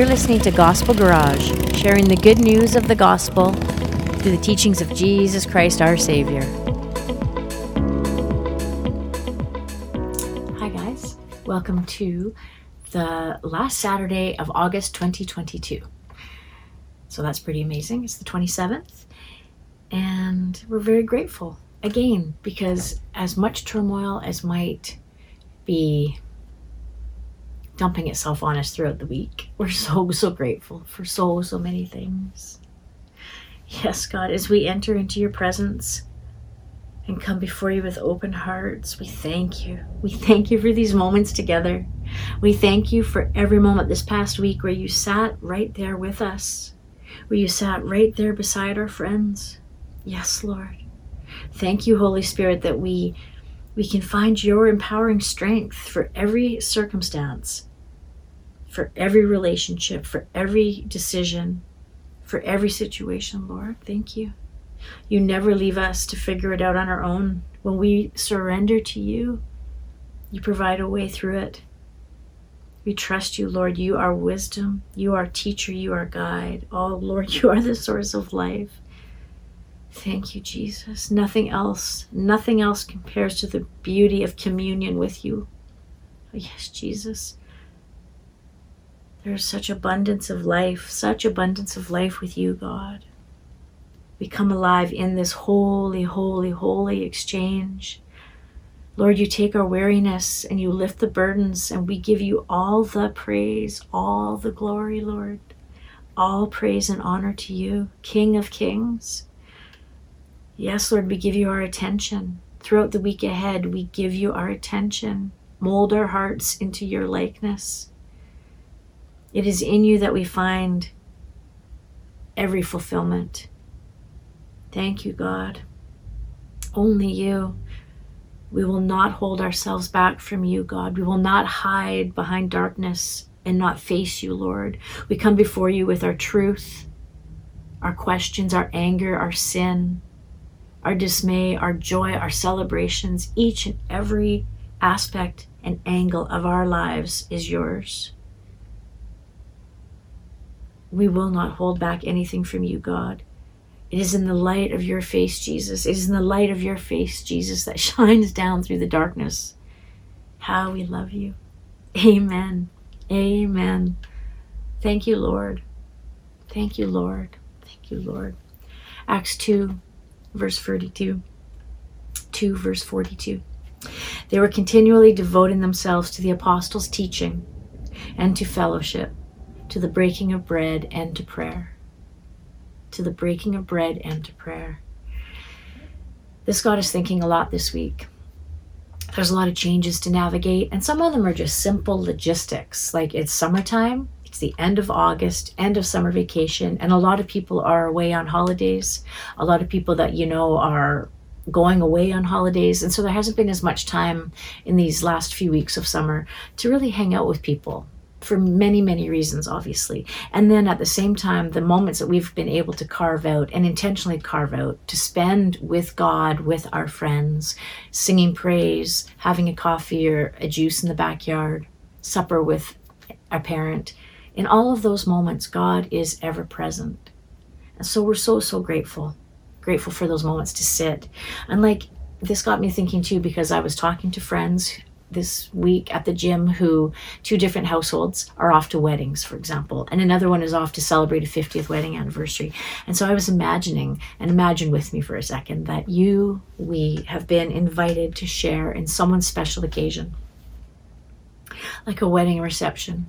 You're listening to Gospel Garage, sharing the good news of the gospel through the teachings of Jesus Christ our Savior. Hi, guys. Welcome to the last Saturday of August 2022. So that's pretty amazing. It's the 27th, and we're very grateful again because as much turmoil as might be dumping itself on us throughout the week. We're so, so grateful for so, so many things. Yes, God, as we enter into your presence and come before you with open hearts, we thank you. We thank you for these moments together. We thank you for every moment this past week where you sat right there with us, where you sat right there beside our friends. Yes, Lord. Thank you, Holy Spirit, that we we can find your empowering strength for every circumstance for every relationship, for every decision, for every situation, Lord. Thank you. You never leave us to figure it out on our own. When we surrender to you, you provide a way through it. We trust you, Lord. You are wisdom. You are teacher. You are guide. Oh, Lord, you are the source of life. Thank you, Jesus. Nothing else, nothing else compares to the beauty of communion with you. Oh, yes, Jesus. There's such abundance of life, such abundance of life with you, God. We come alive in this holy, holy, holy exchange. Lord, you take our weariness and you lift the burdens, and we give you all the praise, all the glory, Lord. All praise and honor to you, King of Kings. Yes, Lord, we give you our attention. Throughout the week ahead, we give you our attention. Mold our hearts into your likeness. It is in you that we find every fulfillment. Thank you, God. Only you. We will not hold ourselves back from you, God. We will not hide behind darkness and not face you, Lord. We come before you with our truth, our questions, our anger, our sin, our dismay, our joy, our celebrations. Each and every aspect and angle of our lives is yours. We will not hold back anything from you, God. It is in the light of your face, Jesus. It is in the light of your face, Jesus, that shines down through the darkness. How we love you. Amen. Amen. Thank you, Lord. Thank you, Lord. Thank you, Lord. Acts 2, verse 42. 2, verse 42. They were continually devoting themselves to the apostles' teaching and to fellowship to the breaking of bread and to prayer. To the breaking of bread and to prayer. This got us thinking a lot this week. There's a lot of changes to navigate, and some of them are just simple logistics. Like it's summertime, it's the end of August, end of summer vacation, and a lot of people are away on holidays. A lot of people that you know are going away on holidays. And so there hasn't been as much time in these last few weeks of summer to really hang out with people for many, many reasons, obviously. And then at the same time, the moments that we've been able to carve out and intentionally carve out to spend with God, with our friends, singing praise, having a coffee or a juice in the backyard, supper with a parent. In all of those moments, God is ever present. And so we're so, so grateful. Grateful for those moments to sit. And like, this got me thinking too because I was talking to friends this week at the gym who two different households are off to weddings, for example, and another one is off to celebrate a 50th wedding anniversary. And so I was imagining, and imagine with me for a second, that you, we have been invited to share in someone's special occasion, like a wedding reception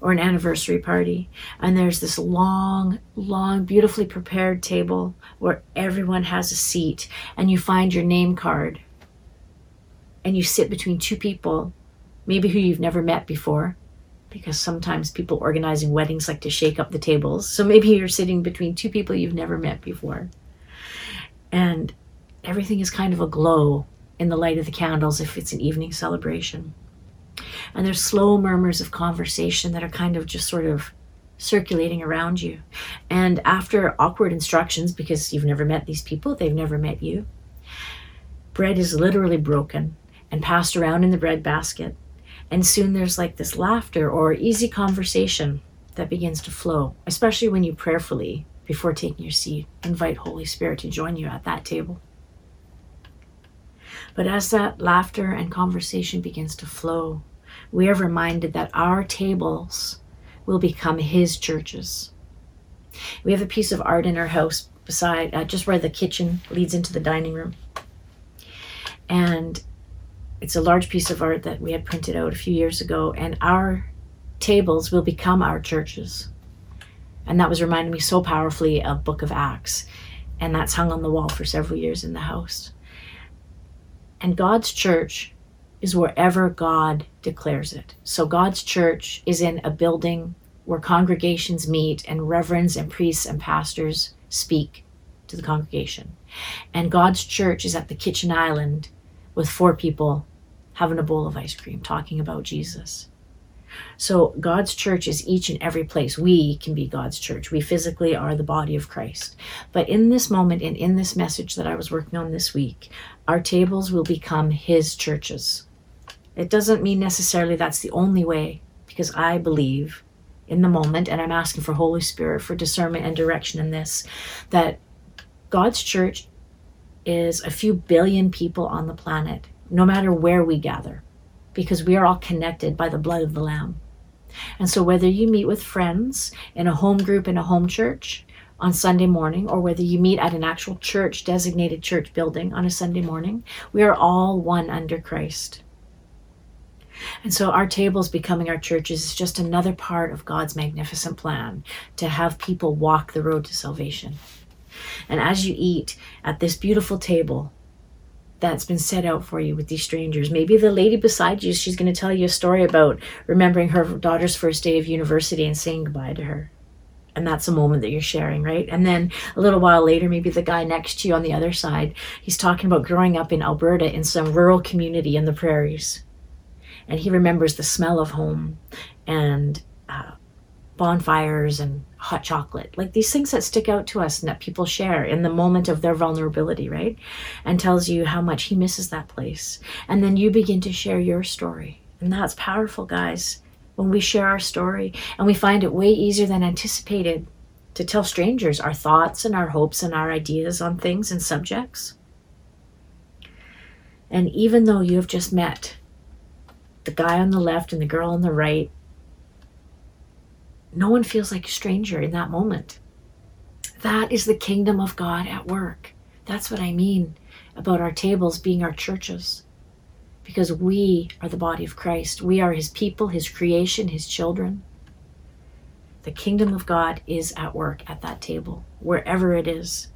or an anniversary party. And there's this long, long, beautifully prepared table where everyone has a seat, and you find your name card and you sit between two people, maybe who you've never met before, because sometimes people organizing weddings like to shake up the tables. So maybe you're sitting between two people you've never met before. And everything is kind of aglow in the light of the candles if it's an evening celebration. And there's slow murmurs of conversation that are kind of just sort of circulating around you. And after awkward instructions, because you've never met these people, they've never met you, bread is literally broken and passed around in the bread basket. And soon there's like this laughter or easy conversation that begins to flow, especially when you prayerfully, before taking your seat, invite Holy Spirit to join you at that table. But as that laughter and conversation begins to flow, we are reminded that our tables will become His churches. We have a piece of art in our house beside, uh, just where the kitchen leads into the dining room. And it's a large piece of art that we had printed out a few years ago, and our tables will become our churches. And that was reminding me so powerfully of Book of Acts. And that's hung on the wall for several years in the house. And God's church is wherever God declares it. So God's church is in a building where congregations meet and reverends and priests and pastors speak to the congregation. And God's church is at the kitchen island with four people having a bowl of ice cream talking about Jesus. So God's church is each and every place. We can be God's church. We physically are the body of Christ. But in this moment and in this message that I was working on this week, our tables will become his churches. It doesn't mean necessarily that's the only way, because I believe in the moment, and I'm asking for Holy Spirit for discernment and direction in this, that God's church is a few billion people on the planet, no matter where we gather because we are all connected by the blood of the Lamb. And so, whether you meet with friends in a home group in a home church on Sunday morning, or whether you meet at an actual church, designated church building on a Sunday morning, we are all one under Christ. And so, our tables becoming our churches is just another part of God's magnificent plan to have people walk the road to salvation. And as you eat at this beautiful table, that's been set out for you with these strangers. Maybe the lady beside you, she's going to tell you a story about remembering her daughter's first day of university and saying goodbye to her. And that's a moment that you're sharing, right? And then a little while later, maybe the guy next to you on the other side, he's talking about growing up in Alberta in some rural community in the prairies. And he remembers the smell of home and uh, bonfires and hot chocolate, like these things that stick out to us and that people share in the moment of their vulnerability, right? And tells you how much he misses that place. And then you begin to share your story. And that's powerful, guys, when we share our story and we find it way easier than anticipated to tell strangers our thoughts and our hopes and our ideas on things and subjects. And even though you have just met the guy on the left and the girl on the right, no one feels like a stranger in that moment. That is the kingdom of God at work. That's what I mean about our tables being our churches. Because we are the body of Christ. We are his people, his creation, his children. The kingdom of God is at work at that table, wherever it is.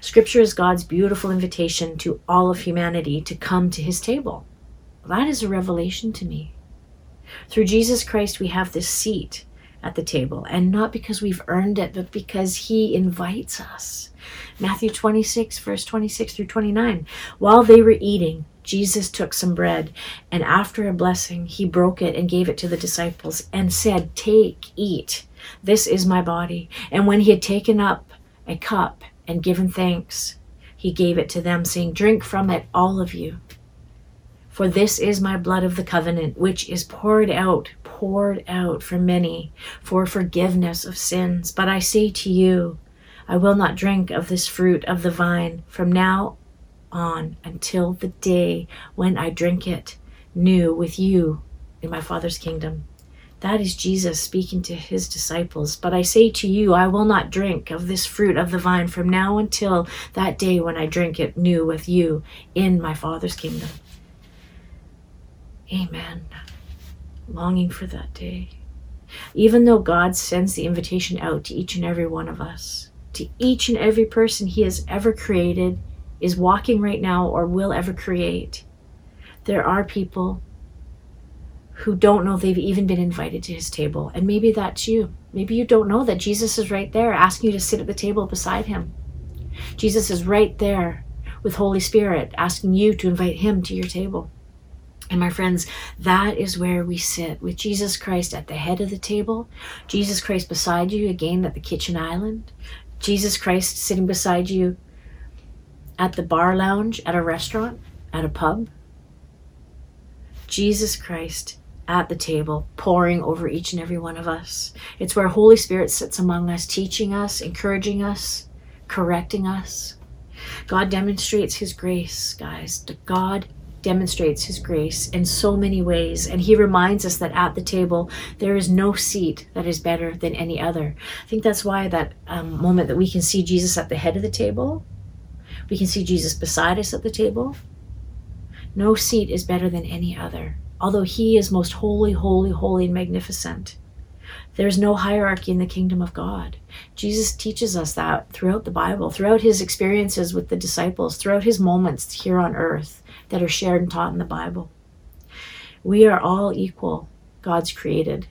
Scripture is God's beautiful invitation to all of humanity to come to his table. That is a revelation to me. Through Jesus Christ, we have this seat at the table, and not because we've earned it, but because He invites us. Matthew 26, verse 26 through 29. While they were eating, Jesus took some bread, and after a blessing, he broke it and gave it to the disciples and said, Take, eat. This is my body. And when he had taken up a cup and given thanks, he gave it to them, saying, Drink from it, all of you. For this is my blood of the covenant, which is poured out poured out for many for forgiveness of sins. But I say to you, I will not drink of this fruit of the vine from now on until the day when I drink it new with you in my Father's kingdom. That is Jesus speaking to his disciples. But I say to you, I will not drink of this fruit of the vine from now until that day when I drink it new with you in my Father's kingdom. Amen longing for that day. Even though God sends the invitation out to each and every one of us, to each and every person He has ever created, is walking right now, or will ever create, there are people who don't know they've even been invited to His table. And maybe that's you. Maybe you don't know that Jesus is right there asking you to sit at the table beside Him. Jesus is right there with Holy Spirit asking you to invite Him to your table. And my friends, that is where we sit with Jesus Christ at the head of the table, Jesus Christ beside you again at the kitchen island, Jesus Christ sitting beside you at the bar lounge, at a restaurant, at a pub. Jesus Christ at the table, pouring over each and every one of us. It's where Holy Spirit sits among us, teaching us, encouraging us, correcting us. God demonstrates His grace, guys. God demonstrates His grace in so many ways. And He reminds us that at the table, there is no seat that is better than any other. I think that's why that um, moment that we can see Jesus at the head of the table, we can see Jesus beside us at the table. No seat is better than any other although he is most holy, holy, holy, and magnificent. There's no hierarchy in the kingdom of God. Jesus teaches us that throughout the Bible, throughout his experiences with the disciples, throughout his moments here on earth that are shared and taught in the Bible. We are all equal, God's created.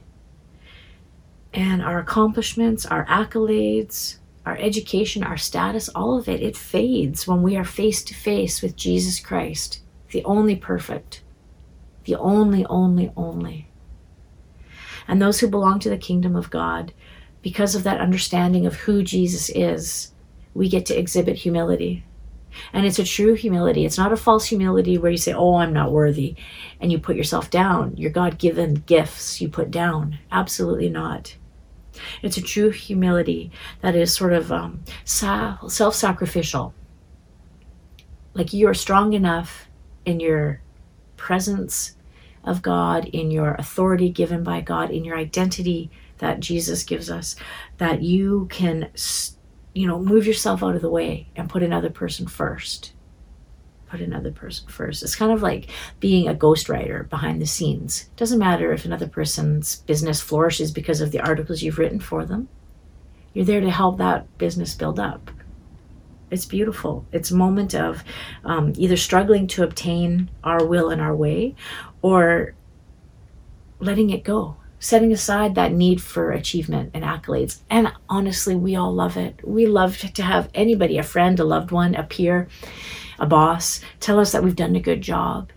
And our accomplishments, our accolades, our education, our status, all of it, it fades when we are face to face with Jesus Christ, the only perfect, the only, only, only. And those who belong to the kingdom of God, because of that understanding of who Jesus is, we get to exhibit humility. And it's a true humility. It's not a false humility where you say, Oh, I'm not worthy, and you put yourself down. Your God given gifts you put down. Absolutely not. It's a true humility that is sort of um, self sacrificial. Like you are strong enough in your presence of God, in your authority given by God, in your identity that Jesus gives us, that you can, you know, move yourself out of the way and put another person first. Put another person first. It's kind of like being a ghostwriter behind the scenes. It doesn't matter if another person's business flourishes because of the articles you've written for them. You're there to help that business build up. It's beautiful. It's a moment of um, either struggling to obtain our will and our way or letting it go, setting aside that need for achievement and accolades. And honestly, we all love it. We love to have anybody, a friend, a loved one, a peer, a boss, tell us that we've done a good job.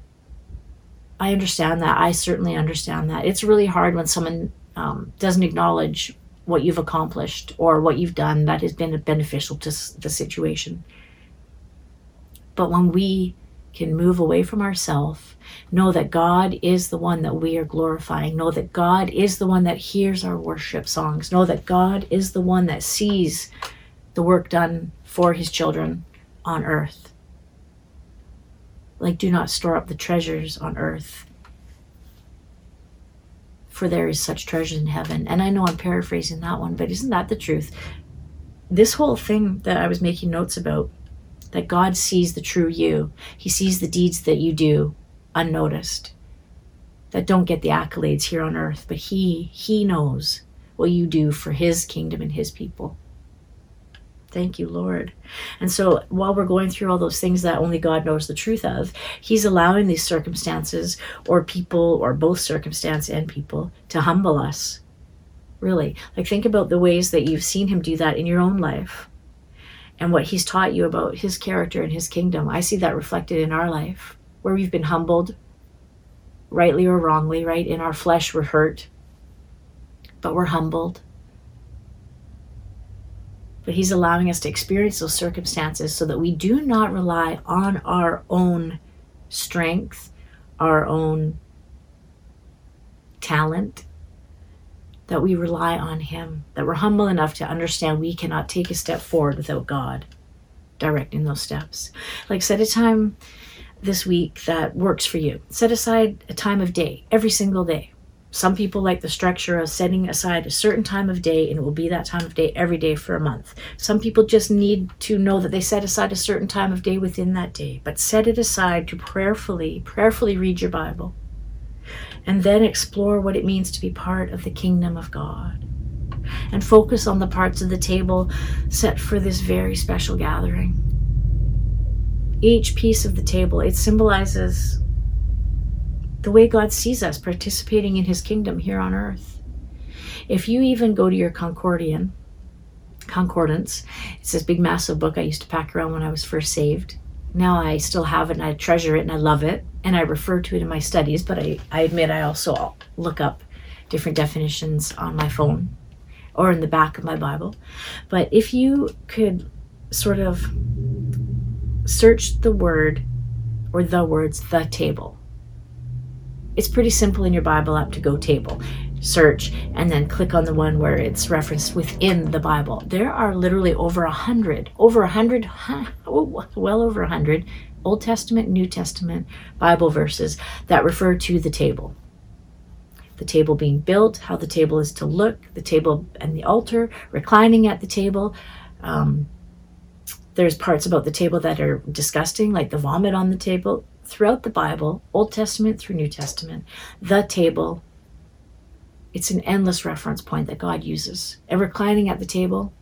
I understand that. I certainly understand that. It's really hard when someone um, doesn't acknowledge what you've accomplished or what you've done that has been beneficial to the situation. But when we can move away from ourselves, know that God is the one that we are glorifying, know that God is the one that hears our worship songs, know that God is the one that sees the work done for his children on earth. Like, do not store up the treasures on earth, for there is such treasure in heaven. And I know I'm paraphrasing that one, but isn't that the truth? This whole thing that I was making notes about that God sees the true you. He sees the deeds that you do unnoticed, that don't get the accolades here on earth, but He, He knows what you do for His kingdom and His people. Thank you, Lord. And so while we're going through all those things that only God knows the truth of, He's allowing these circumstances or people or both circumstance and people to humble us. Really. Like think about the ways that you've seen Him do that in your own life and what he's taught you about his character and his kingdom. I see that reflected in our life, where we've been humbled, rightly or wrongly, right? In our flesh, we're hurt, but we're humbled. But he's allowing us to experience those circumstances so that we do not rely on our own strength, our own talent, that we rely on Him, that we're humble enough to understand we cannot take a step forward without God directing those steps. Like, set a time this week that works for you. Set aside a time of day every single day. Some people like the structure of setting aside a certain time of day and it will be that time of day every day for a month. Some people just need to know that they set aside a certain time of day within that day, but set it aside to prayerfully, prayerfully read your Bible and then explore what it means to be part of the kingdom of God. And focus on the parts of the table set for this very special gathering. Each piece of the table, it symbolizes the way God sees us participating in his kingdom here on earth. If you even go to your Concordian, Concordance, it's this big massive book I used to pack around when I was first saved. Now I still have it and I treasure it and I love it and I refer to it in my studies, but I, I admit I also look up different definitions on my phone or in the back of my Bible. But if you could sort of search the word or the words, the table, it's pretty simple in your Bible app to go table, search, and then click on the one where it's referenced within the Bible. There are literally over a hundred, over a hundred, well over a hundred Old Testament, New Testament Bible verses that refer to the table. The table being built, how the table is to look, the table and the altar, reclining at the table. Um, there's parts about the table that are disgusting, like the vomit on the table. Throughout the Bible, Old Testament through New Testament, the table, it's an endless reference point that God uses. And reclining at the table,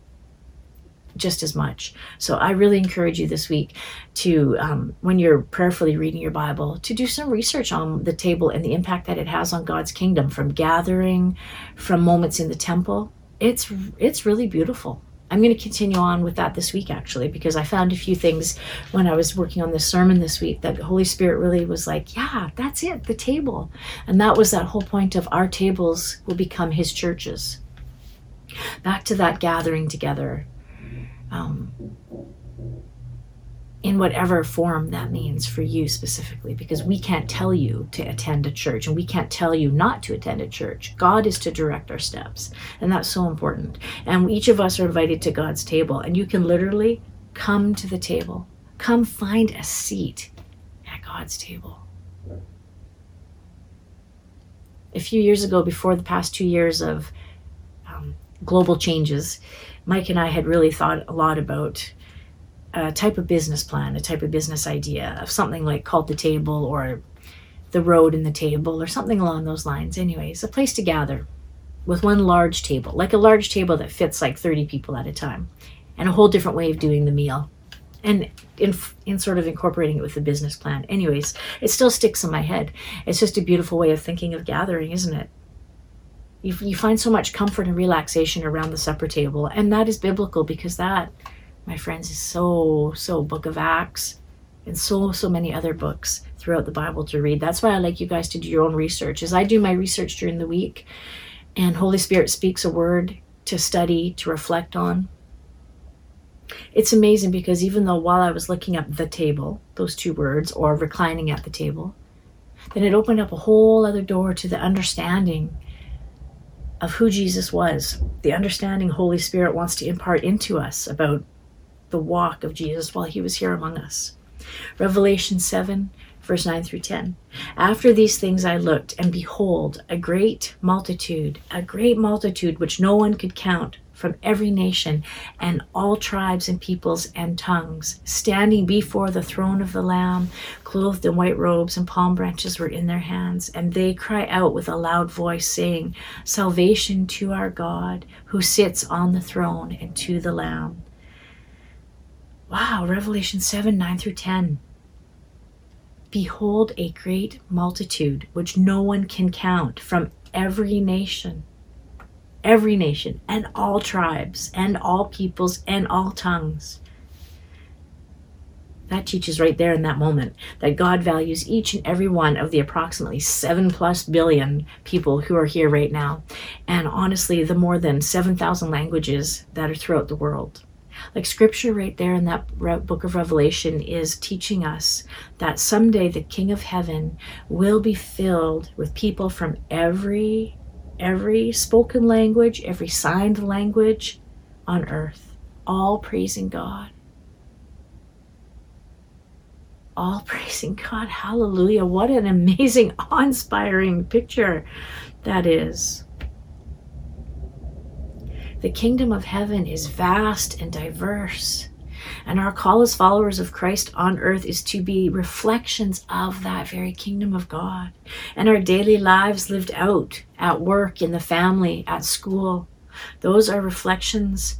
just as much. So I really encourage you this week to, um, when you're prayerfully reading your Bible, to do some research on the table and the impact that it has on God's kingdom, from gathering, from moments in the temple. It's it's really beautiful. I'm going to continue on with that this week, actually, because I found a few things when I was working on this sermon this week that the Holy Spirit really was like, yeah, that's it, the table. And that was that whole point of our tables will become His churches. Back to that gathering together. Um, in whatever form that means for you specifically, because we can't tell you to attend a church and we can't tell you not to attend a church. God is to direct our steps, and that's so important. And each of us are invited to God's table, and you can literally come to the table, come find a seat at God's table. A few years ago, before the past two years of um, global changes, Mike and I had really thought a lot about a type of business plan, a type of business idea of something like called the table or the road and the table or something along those lines. Anyways, a place to gather with one large table, like a large table that fits like 30 people at a time, and a whole different way of doing the meal. And in, in sort of incorporating it with the business plan. Anyways, it still sticks in my head. It's just a beautiful way of thinking of gathering, isn't it? You, you find so much comfort and relaxation around the supper table, and that is biblical because that my friends, is so, so Book of Acts and so, so many other books throughout the Bible to read. That's why I like you guys to do your own research. As I do my research during the week, and Holy Spirit speaks a word to study, to reflect on. It's amazing because even though while I was looking up the table, those two words, or reclining at the table, then it opened up a whole other door to the understanding of who Jesus was, the understanding Holy Spirit wants to impart into us about the walk of Jesus while he was here among us. Revelation 7, verse 9 through 10. After these things I looked, and behold, a great multitude, a great multitude which no one could count from every nation and all tribes and peoples and tongues, standing before the throne of the Lamb, clothed in white robes, and palm branches were in their hands. And they cry out with a loud voice, saying, Salvation to our God, who sits on the throne, and to the Lamb. Wow, Revelation 7 9 through 10. Behold, a great multitude which no one can count from every nation, every nation, and all tribes, and all peoples, and all tongues. That teaches right there in that moment that God values each and every one of the approximately seven plus billion people who are here right now, and honestly, the more than 7,000 languages that are throughout the world. Like scripture right there in that book of Revelation is teaching us that someday the King of Heaven will be filled with people from every every spoken language, every signed language on earth, all praising God. All praising God. Hallelujah. What an amazing, awe inspiring picture that is. The kingdom of heaven is vast and diverse. And our call as followers of Christ on earth is to be reflections of that very kingdom of God. And our daily lives lived out at work, in the family, at school, those are reflections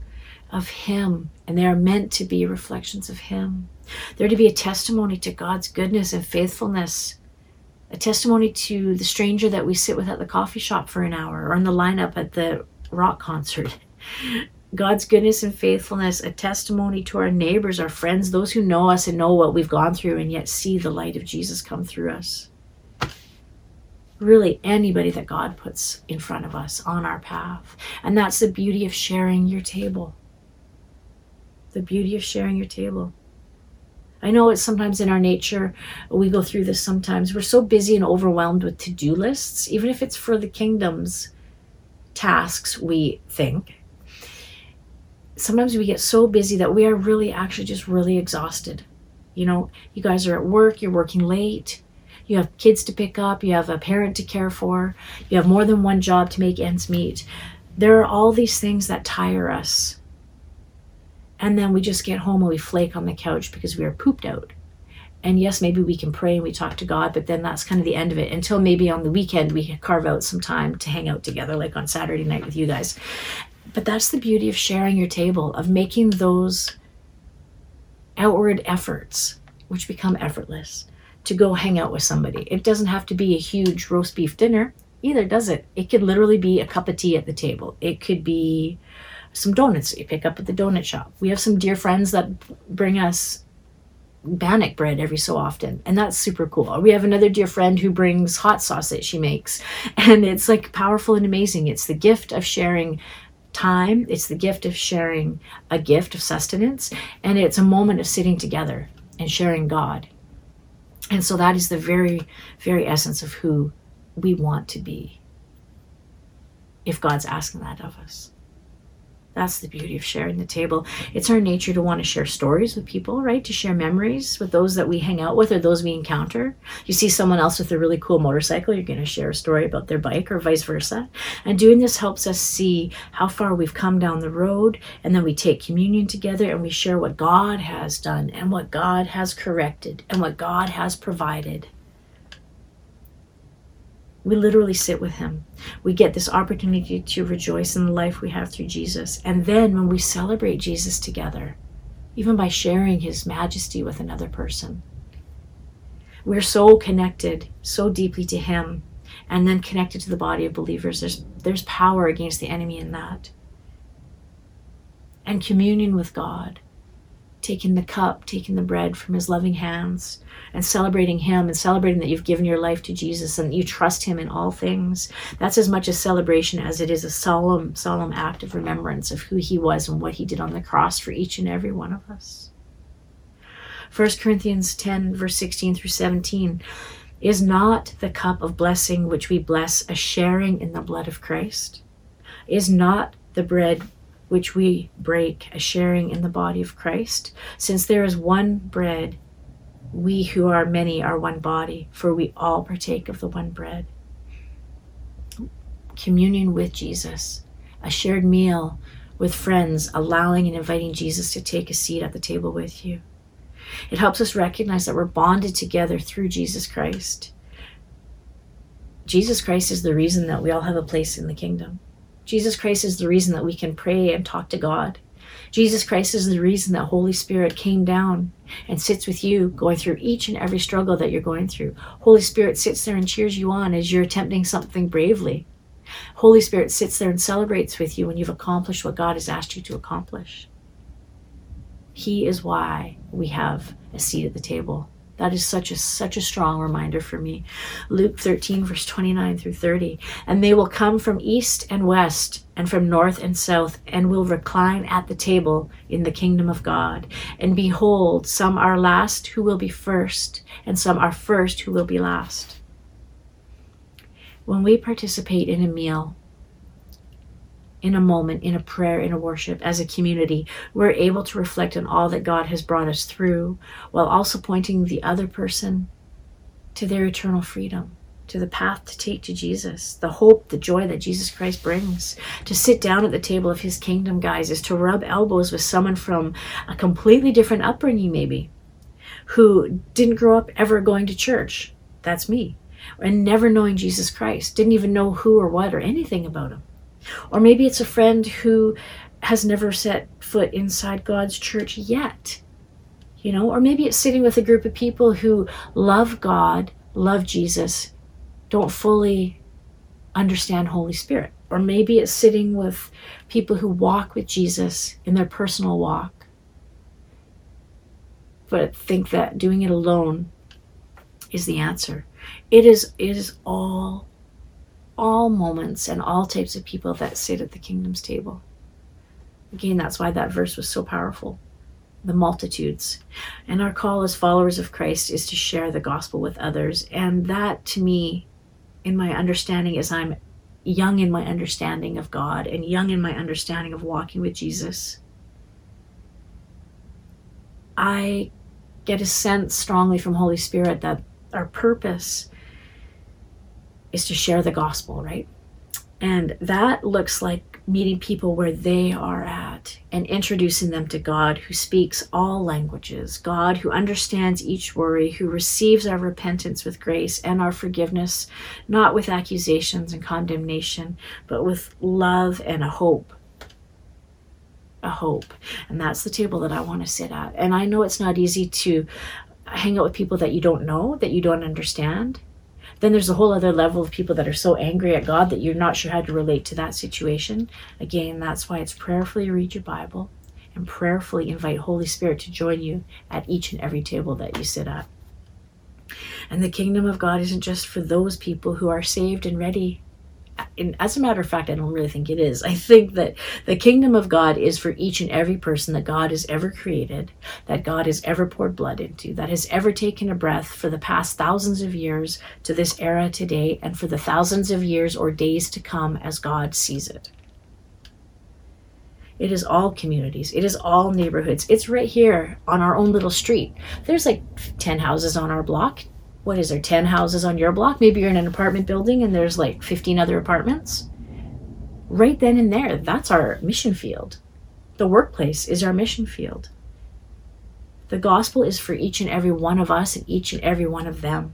of Him. And they are meant to be reflections of Him. They're to be a testimony to God's goodness and faithfulness a testimony to the stranger that we sit with at the coffee shop for an hour or in the lineup at the rock concert. God's goodness and faithfulness, a testimony to our neighbors, our friends, those who know us and know what we've gone through and yet see the light of Jesus come through us. Really, anybody that God puts in front of us on our path. And that's the beauty of sharing your table. The beauty of sharing your table. I know it's sometimes in our nature. We go through this sometimes. We're so busy and overwhelmed with to do lists, even if it's for the kingdom's tasks, we think. Sometimes we get so busy that we are really actually just really exhausted. You know, you guys are at work, you're working late, you have kids to pick up, you have a parent to care for, you have more than one job to make ends meet. There are all these things that tire us and then we just get home and we flake on the couch because we are pooped out. And yes, maybe we can pray and we talk to God, but then that's kind of the end of it until maybe on the weekend we carve out some time to hang out together, like on Saturday night with you guys. But that's the beauty of sharing your table, of making those outward efforts, which become effortless, to go hang out with somebody. It doesn't have to be a huge roast beef dinner either, does it? It could literally be a cup of tea at the table. It could be some donuts that you pick up at the donut shop. We have some dear friends that bring us bannock bread every so often and that's super cool we have another dear friend who brings hot sauce that she makes and it's like powerful and amazing it's the gift of sharing time. It's the gift of sharing a gift of sustenance and it's a moment of sitting together and sharing god. And so that is the very very essence of who we want to be if god's asking that of us that's the beauty of sharing the table. It's our nature to want to share stories with people, right? To share memories with those that we hang out with or those we encounter. You see someone else with a really cool motorcycle, you're going to share a story about their bike or vice versa. And doing this helps us see how far we've come down the road. And then we take communion together and we share what God has done and what God has corrected and what God has provided. We literally sit with Him. We get this opportunity to rejoice in the life we have through Jesus. And then when we celebrate Jesus together, even by sharing His majesty with another person, we're so connected so deeply to Him and then connected to the body of believers. There's, there's power against the enemy in that. And communion with God taking the cup, taking the bread from his loving hands, and celebrating him and celebrating that you've given your life to Jesus and you trust him in all things. That's as much a celebration as it is a solemn, solemn act of remembrance of who he was and what he did on the cross for each and every one of us. 1 Corinthians 10, verse 16 through 17. Is not the cup of blessing which we bless a sharing in the blood of Christ? Is not the bread which we break, as sharing in the body of Christ. Since there is one bread, we who are many are one body, for we all partake of the one bread. Communion with Jesus, a shared meal with friends, allowing and inviting Jesus to take a seat at the table with you. It helps us recognize that we're bonded together through Jesus Christ. Jesus Christ is the reason that we all have a place in the kingdom. Jesus Christ is the reason that we can pray and talk to God. Jesus Christ is the reason that Holy Spirit came down and sits with you going through each and every struggle that you're going through. Holy Spirit sits there and cheers you on as you're attempting something bravely. Holy Spirit sits there and celebrates with you when you've accomplished what God has asked you to accomplish. He is why we have a seat at the table. That is such a such a strong reminder for me. Luke 13 verse 29 through 30. And they will come from east and west and from north and south and will recline at the table in the kingdom of God. And behold, some are last who will be first, and some are first who will be last. When we participate in a meal, in a moment, in a prayer, in a worship, as a community, we're able to reflect on all that God has brought us through while also pointing the other person to their eternal freedom, to the path to take to Jesus, the hope, the joy that Jesus Christ brings. To sit down at the table of his kingdom, guys, is to rub elbows with someone from a completely different upbringing, maybe, who didn't grow up ever going to church. That's me. And never knowing Jesus Christ, didn't even know who or what or anything about him or maybe it's a friend who has never set foot inside God's church yet. You know, or maybe it's sitting with a group of people who love God, love Jesus, don't fully understand Holy Spirit. Or maybe it's sitting with people who walk with Jesus in their personal walk, but think that doing it alone is the answer. It is, it is all all moments and all types of people that sit at the kingdom's table. Again, that's why that verse was so powerful. the multitudes. And our call as followers of Christ is to share the gospel with others. And that to me, in my understanding, as I'm young in my understanding of God and young in my understanding of walking with Jesus, I get a sense strongly from Holy Spirit that our purpose is to share the gospel, right? And that looks like meeting people where they are at and introducing them to God who speaks all languages, God who understands each worry, who receives our repentance with grace and our forgiveness, not with accusations and condemnation, but with love and a hope. A hope. And that's the table that I want to sit at. And I know it's not easy to hang out with people that you don't know, that you don't understand then there's a whole other level of people that are so angry at God that you're not sure how to relate to that situation. Again, that's why it's prayerfully read your Bible and prayerfully invite Holy Spirit to join you at each and every table that you sit at. And the kingdom of God isn't just for those people who are saved and ready and as a matter of fact, I don't really think it is. I think that the kingdom of God is for each and every person that God has ever created, that God has ever poured blood into, that has ever taken a breath for the past thousands of years to this era today, and for the thousands of years or days to come as God sees it. It is all communities. It is all neighborhoods. It's right here on our own little street. There's like 10 houses on our block, what is there 10 houses on your block? Maybe you're in an apartment building and there's like 15 other apartments? Right then and there that's our mission field. The workplace is our mission field. The gospel is for each and every one of us and each and every one of them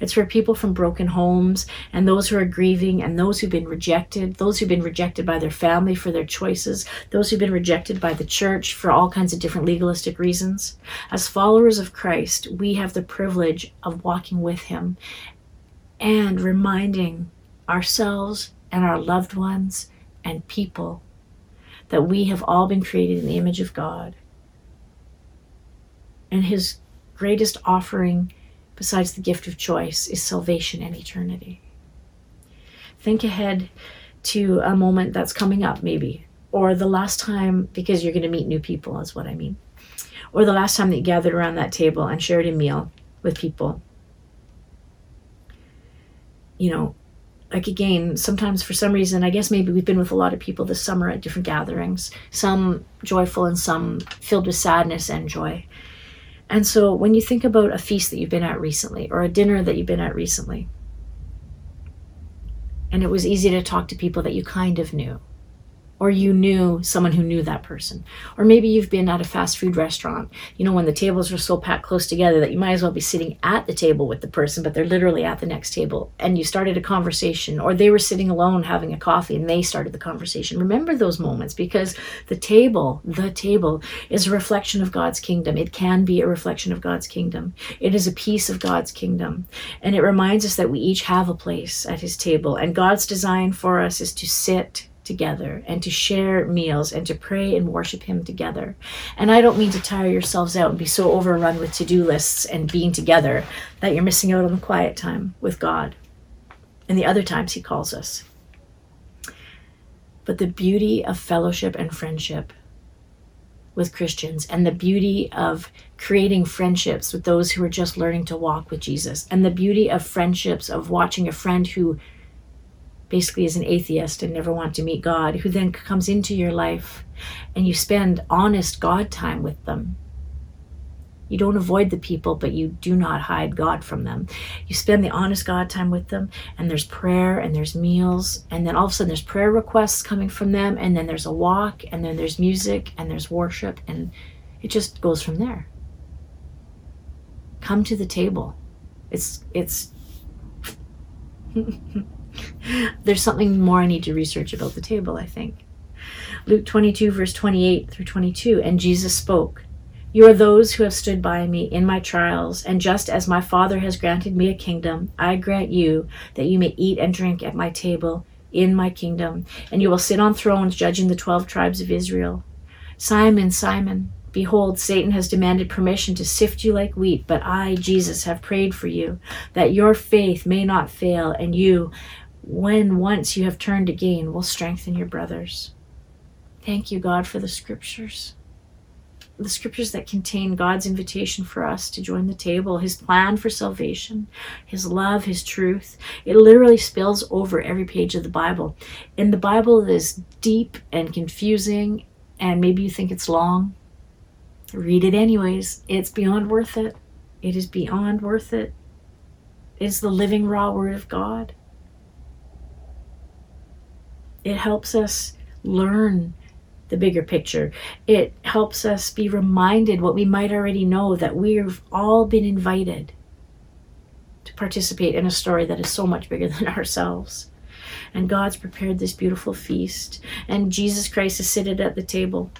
it's for people from broken homes and those who are grieving and those who've been rejected, those who've been rejected by their family for their choices, those who've been rejected by the church for all kinds of different legalistic reasons. As followers of Christ, we have the privilege of walking with Him and reminding ourselves and our loved ones and people that we have all been created in the image of God. And His greatest offering besides the gift of choice, is salvation and eternity. Think ahead to a moment that's coming up, maybe, or the last time, because you're going to meet new people, is what I mean, or the last time that you gathered around that table and shared a meal with people. You know, like again, sometimes for some reason, I guess maybe we've been with a lot of people this summer at different gatherings, some joyful and some filled with sadness and joy. And so when you think about a feast that you've been at recently or a dinner that you've been at recently, and it was easy to talk to people that you kind of knew, or you knew someone who knew that person. Or maybe you've been at a fast food restaurant, you know, when the tables are so packed close together that you might as well be sitting at the table with the person, but they're literally at the next table. And you started a conversation, or they were sitting alone having a coffee and they started the conversation. Remember those moments because the table, the table, is a reflection of God's kingdom. It can be a reflection of God's kingdom. It is a piece of God's kingdom. And it reminds us that we each have a place at his table. And God's design for us is to sit together and to share meals and to pray and worship Him together. And I don't mean to tire yourselves out and be so overrun with to do lists and being together that you're missing out on the quiet time with God and the other times He calls us. But the beauty of fellowship and friendship with Christians and the beauty of creating friendships with those who are just learning to walk with Jesus and the beauty of friendships of watching a friend who basically is an atheist and never want to meet God, who then comes into your life and you spend honest God time with them. You don't avoid the people, but you do not hide God from them. You spend the honest God time with them, and there's prayer, and there's meals, and then all of a sudden there's prayer requests coming from them, and then there's a walk, and then there's music, and there's worship, and it just goes from there. Come to the table. It's, it's, There's something more I need to research about the table, I think. Luke 22, verse 28 through 22. And Jesus spoke, You are those who have stood by me in my trials, and just as my Father has granted me a kingdom, I grant you that you may eat and drink at my table in my kingdom, and you will sit on thrones judging the twelve tribes of Israel. Simon, Simon, Behold, Satan has demanded permission to sift you like wheat, but I, Jesus, have prayed for you, that your faith may not fail, and you, when once you have turned again, will strengthen your brothers. Thank you, God, for the scriptures. the scriptures that contain God's invitation for us to join the table, his plan for salvation, his love, his truth. It literally spills over every page of the Bible. And the Bible is deep and confusing, and maybe you think it's long. Read it anyways. It's beyond worth it. It is beyond worth it. It's the living, raw word of God. It helps us learn the bigger picture. It helps us be reminded what we might already know that we've all been invited to participate in a story that is so much bigger than ourselves. And God's prepared this beautiful feast, and Jesus Christ is seated at the table,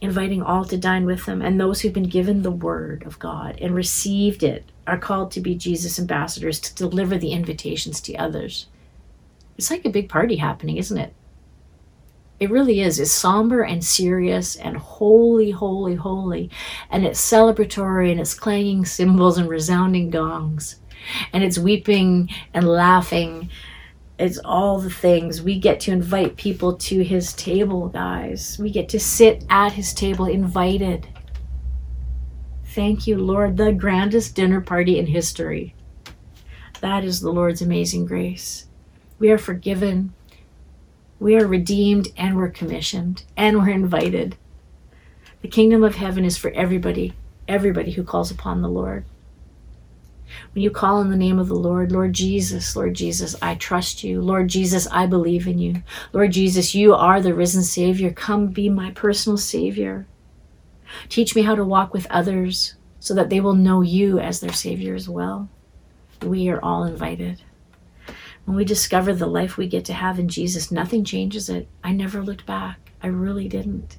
inviting all to dine with him. And those who've been given the word of God and received it are called to be Jesus' ambassadors to deliver the invitations to others. It's like a big party happening, isn't it? It really is. It's somber and serious and holy, holy, holy. And it's celebratory and it's clanging cymbals and resounding gongs. And it's weeping and laughing. It's all the things. We get to invite people to his table, guys. We get to sit at his table, invited. Thank you, Lord, the grandest dinner party in history. That is the Lord's amazing grace. We are forgiven we are redeemed and we're commissioned and we're invited. The kingdom of heaven is for everybody, everybody who calls upon the Lord. When you call in the name of the Lord, Lord Jesus, Lord Jesus, I trust you. Lord Jesus, I believe in you. Lord Jesus, you are the risen Savior. Come be my personal Savior. Teach me how to walk with others so that they will know you as their Savior as well. We are all invited. When we discover the life we get to have in Jesus, nothing changes it. I never looked back. I really didn't.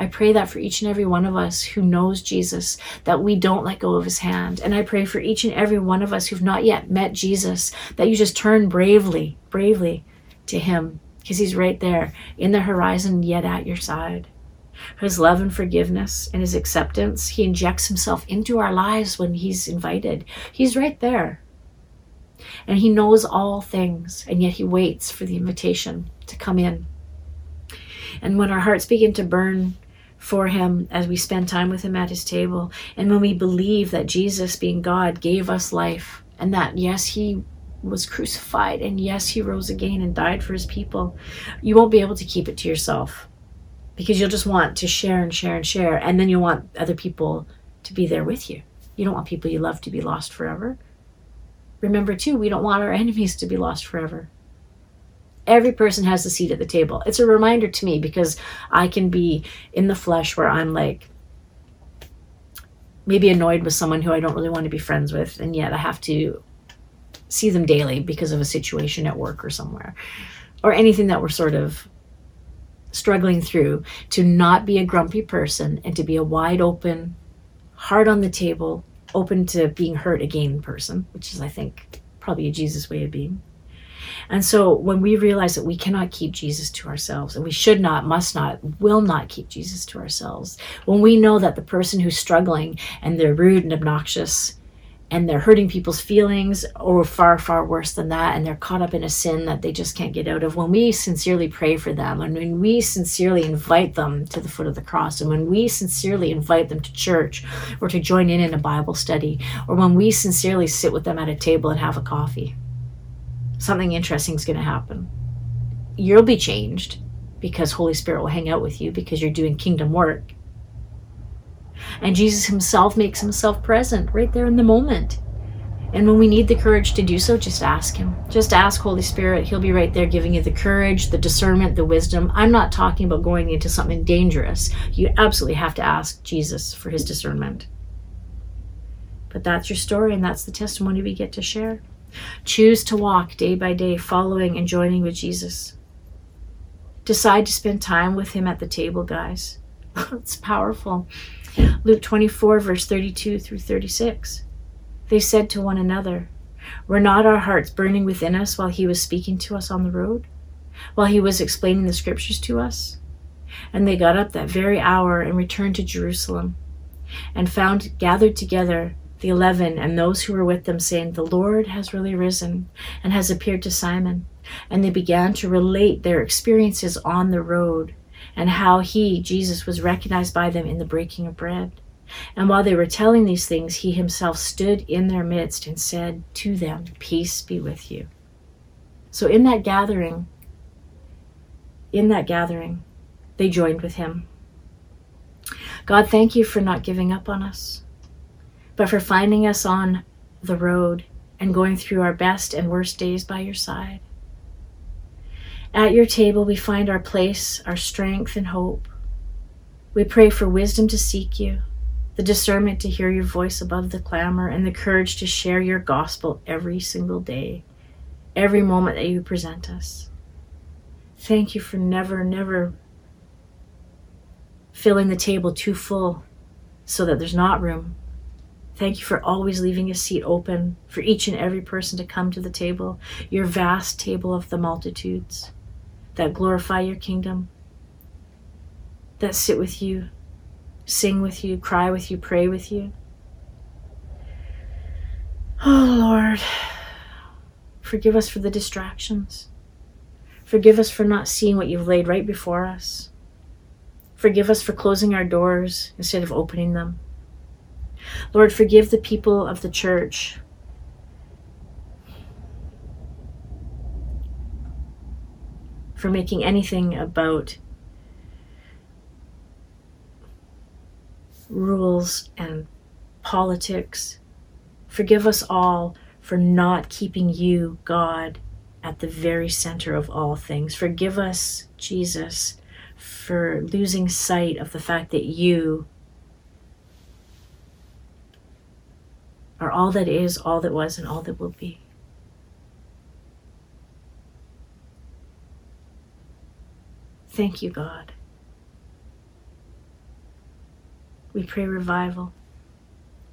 I pray that for each and every one of us who knows Jesus, that we don't let go of his hand. And I pray for each and every one of us who've not yet met Jesus, that you just turn bravely, bravely to him, because he's right there in the horizon, yet at your side. His love and forgiveness and his acceptance, he injects himself into our lives when he's invited. He's right there. And He knows all things, and yet He waits for the invitation to come in. And when our hearts begin to burn for Him as we spend time with Him at His table, and when we believe that Jesus, being God, gave us life, and that, yes, He was crucified, and yes, He rose again and died for His people, you won't be able to keep it to yourself because you'll just want to share and share and share, and then you'll want other people to be there with you. You don't want people you love to be lost forever. Remember, too, we don't want our enemies to be lost forever. Every person has a seat at the table. It's a reminder to me because I can be in the flesh where I'm like, maybe annoyed with someone who I don't really want to be friends with, and yet I have to see them daily because of a situation at work or somewhere, or anything that we're sort of struggling through, to not be a grumpy person and to be a wide open, heart on the table, open to being hurt again person, which is, I think, probably a Jesus way of being. And so when we realize that we cannot keep Jesus to ourselves, and we should not, must not, will not keep Jesus to ourselves, when we know that the person who's struggling and they're rude and obnoxious and they're hurting people's feelings or far far worse than that and they're caught up in a sin that they just can't get out of. When we sincerely pray for them and when we sincerely invite them to the foot of the cross and when we sincerely invite them to church or to join in in a bible study or when we sincerely sit with them at a table and have a coffee something interesting is going to happen. You'll be changed because holy spirit will hang out with you because you're doing kingdom work and Jesus himself makes himself present right there in the moment. And when we need the courage to do so, just ask Him. Just ask Holy Spirit. He'll be right there giving you the courage, the discernment, the wisdom. I'm not talking about going into something dangerous. You absolutely have to ask Jesus for His discernment. But that's your story, and that's the testimony we get to share. Choose to walk day by day, following and joining with Jesus. Decide to spend time with Him at the table, guys. it's powerful. Luke 24, verse 32 through 36. They said to one another, Were not our hearts burning within us while he was speaking to us on the road? While he was explaining the scriptures to us? And they got up that very hour and returned to Jerusalem, and found gathered together the eleven and those who were with them, saying, The Lord has really risen and has appeared to Simon. And they began to relate their experiences on the road and how he, Jesus, was recognized by them in the breaking of bread. And while they were telling these things, he himself stood in their midst and said to them, Peace be with you. So in that gathering, in that gathering, they joined with him. God, thank you for not giving up on us, but for finding us on the road and going through our best and worst days by your side. At your table, we find our place, our strength, and hope. We pray for wisdom to seek you, the discernment to hear your voice above the clamor, and the courage to share your gospel every single day, every moment that you present us. Thank you for never, never filling the table too full so that there's not room. Thank you for always leaving a seat open for each and every person to come to the table, your vast table of the multitudes that glorify your kingdom, that sit with you, sing with you, cry with you, pray with you. Oh Lord, forgive us for the distractions. Forgive us for not seeing what you've laid right before us. Forgive us for closing our doors instead of opening them. Lord, forgive the people of the church for making anything about rules and politics. Forgive us all for not keeping you, God, at the very center of all things. Forgive us, Jesus, for losing sight of the fact that you are all that is, all that was, and all that will be. Thank you, God. We pray revival.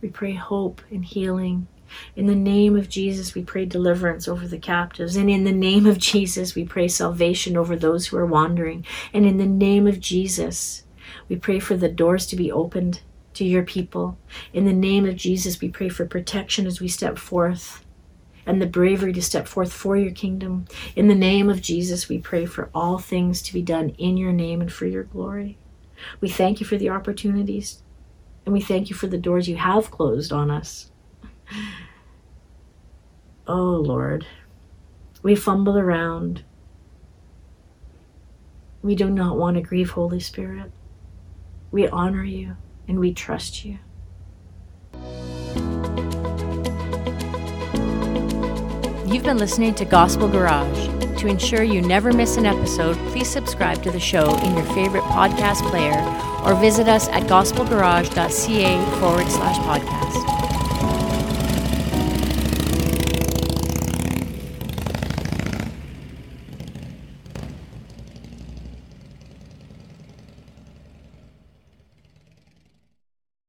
We pray hope and healing in the name of Jesus, we pray deliverance over the captives. And in the name of Jesus, we pray salvation over those who are wandering. And in the name of Jesus, we pray for the doors to be opened to your people. In the name of Jesus, we pray for protection as we step forth and the bravery to step forth for your kingdom. In the name of Jesus, we pray for all things to be done in your name and for your glory. We thank you for the opportunities and we thank you for the doors you have closed on us. Oh Lord, we fumble around. We do not want to grieve Holy Spirit. We honor you and we trust you. You've been listening to Gospel Garage. To ensure you never miss an episode, please subscribe to the show in your favorite podcast player or visit us at gospelgarage.ca forward slash podcast.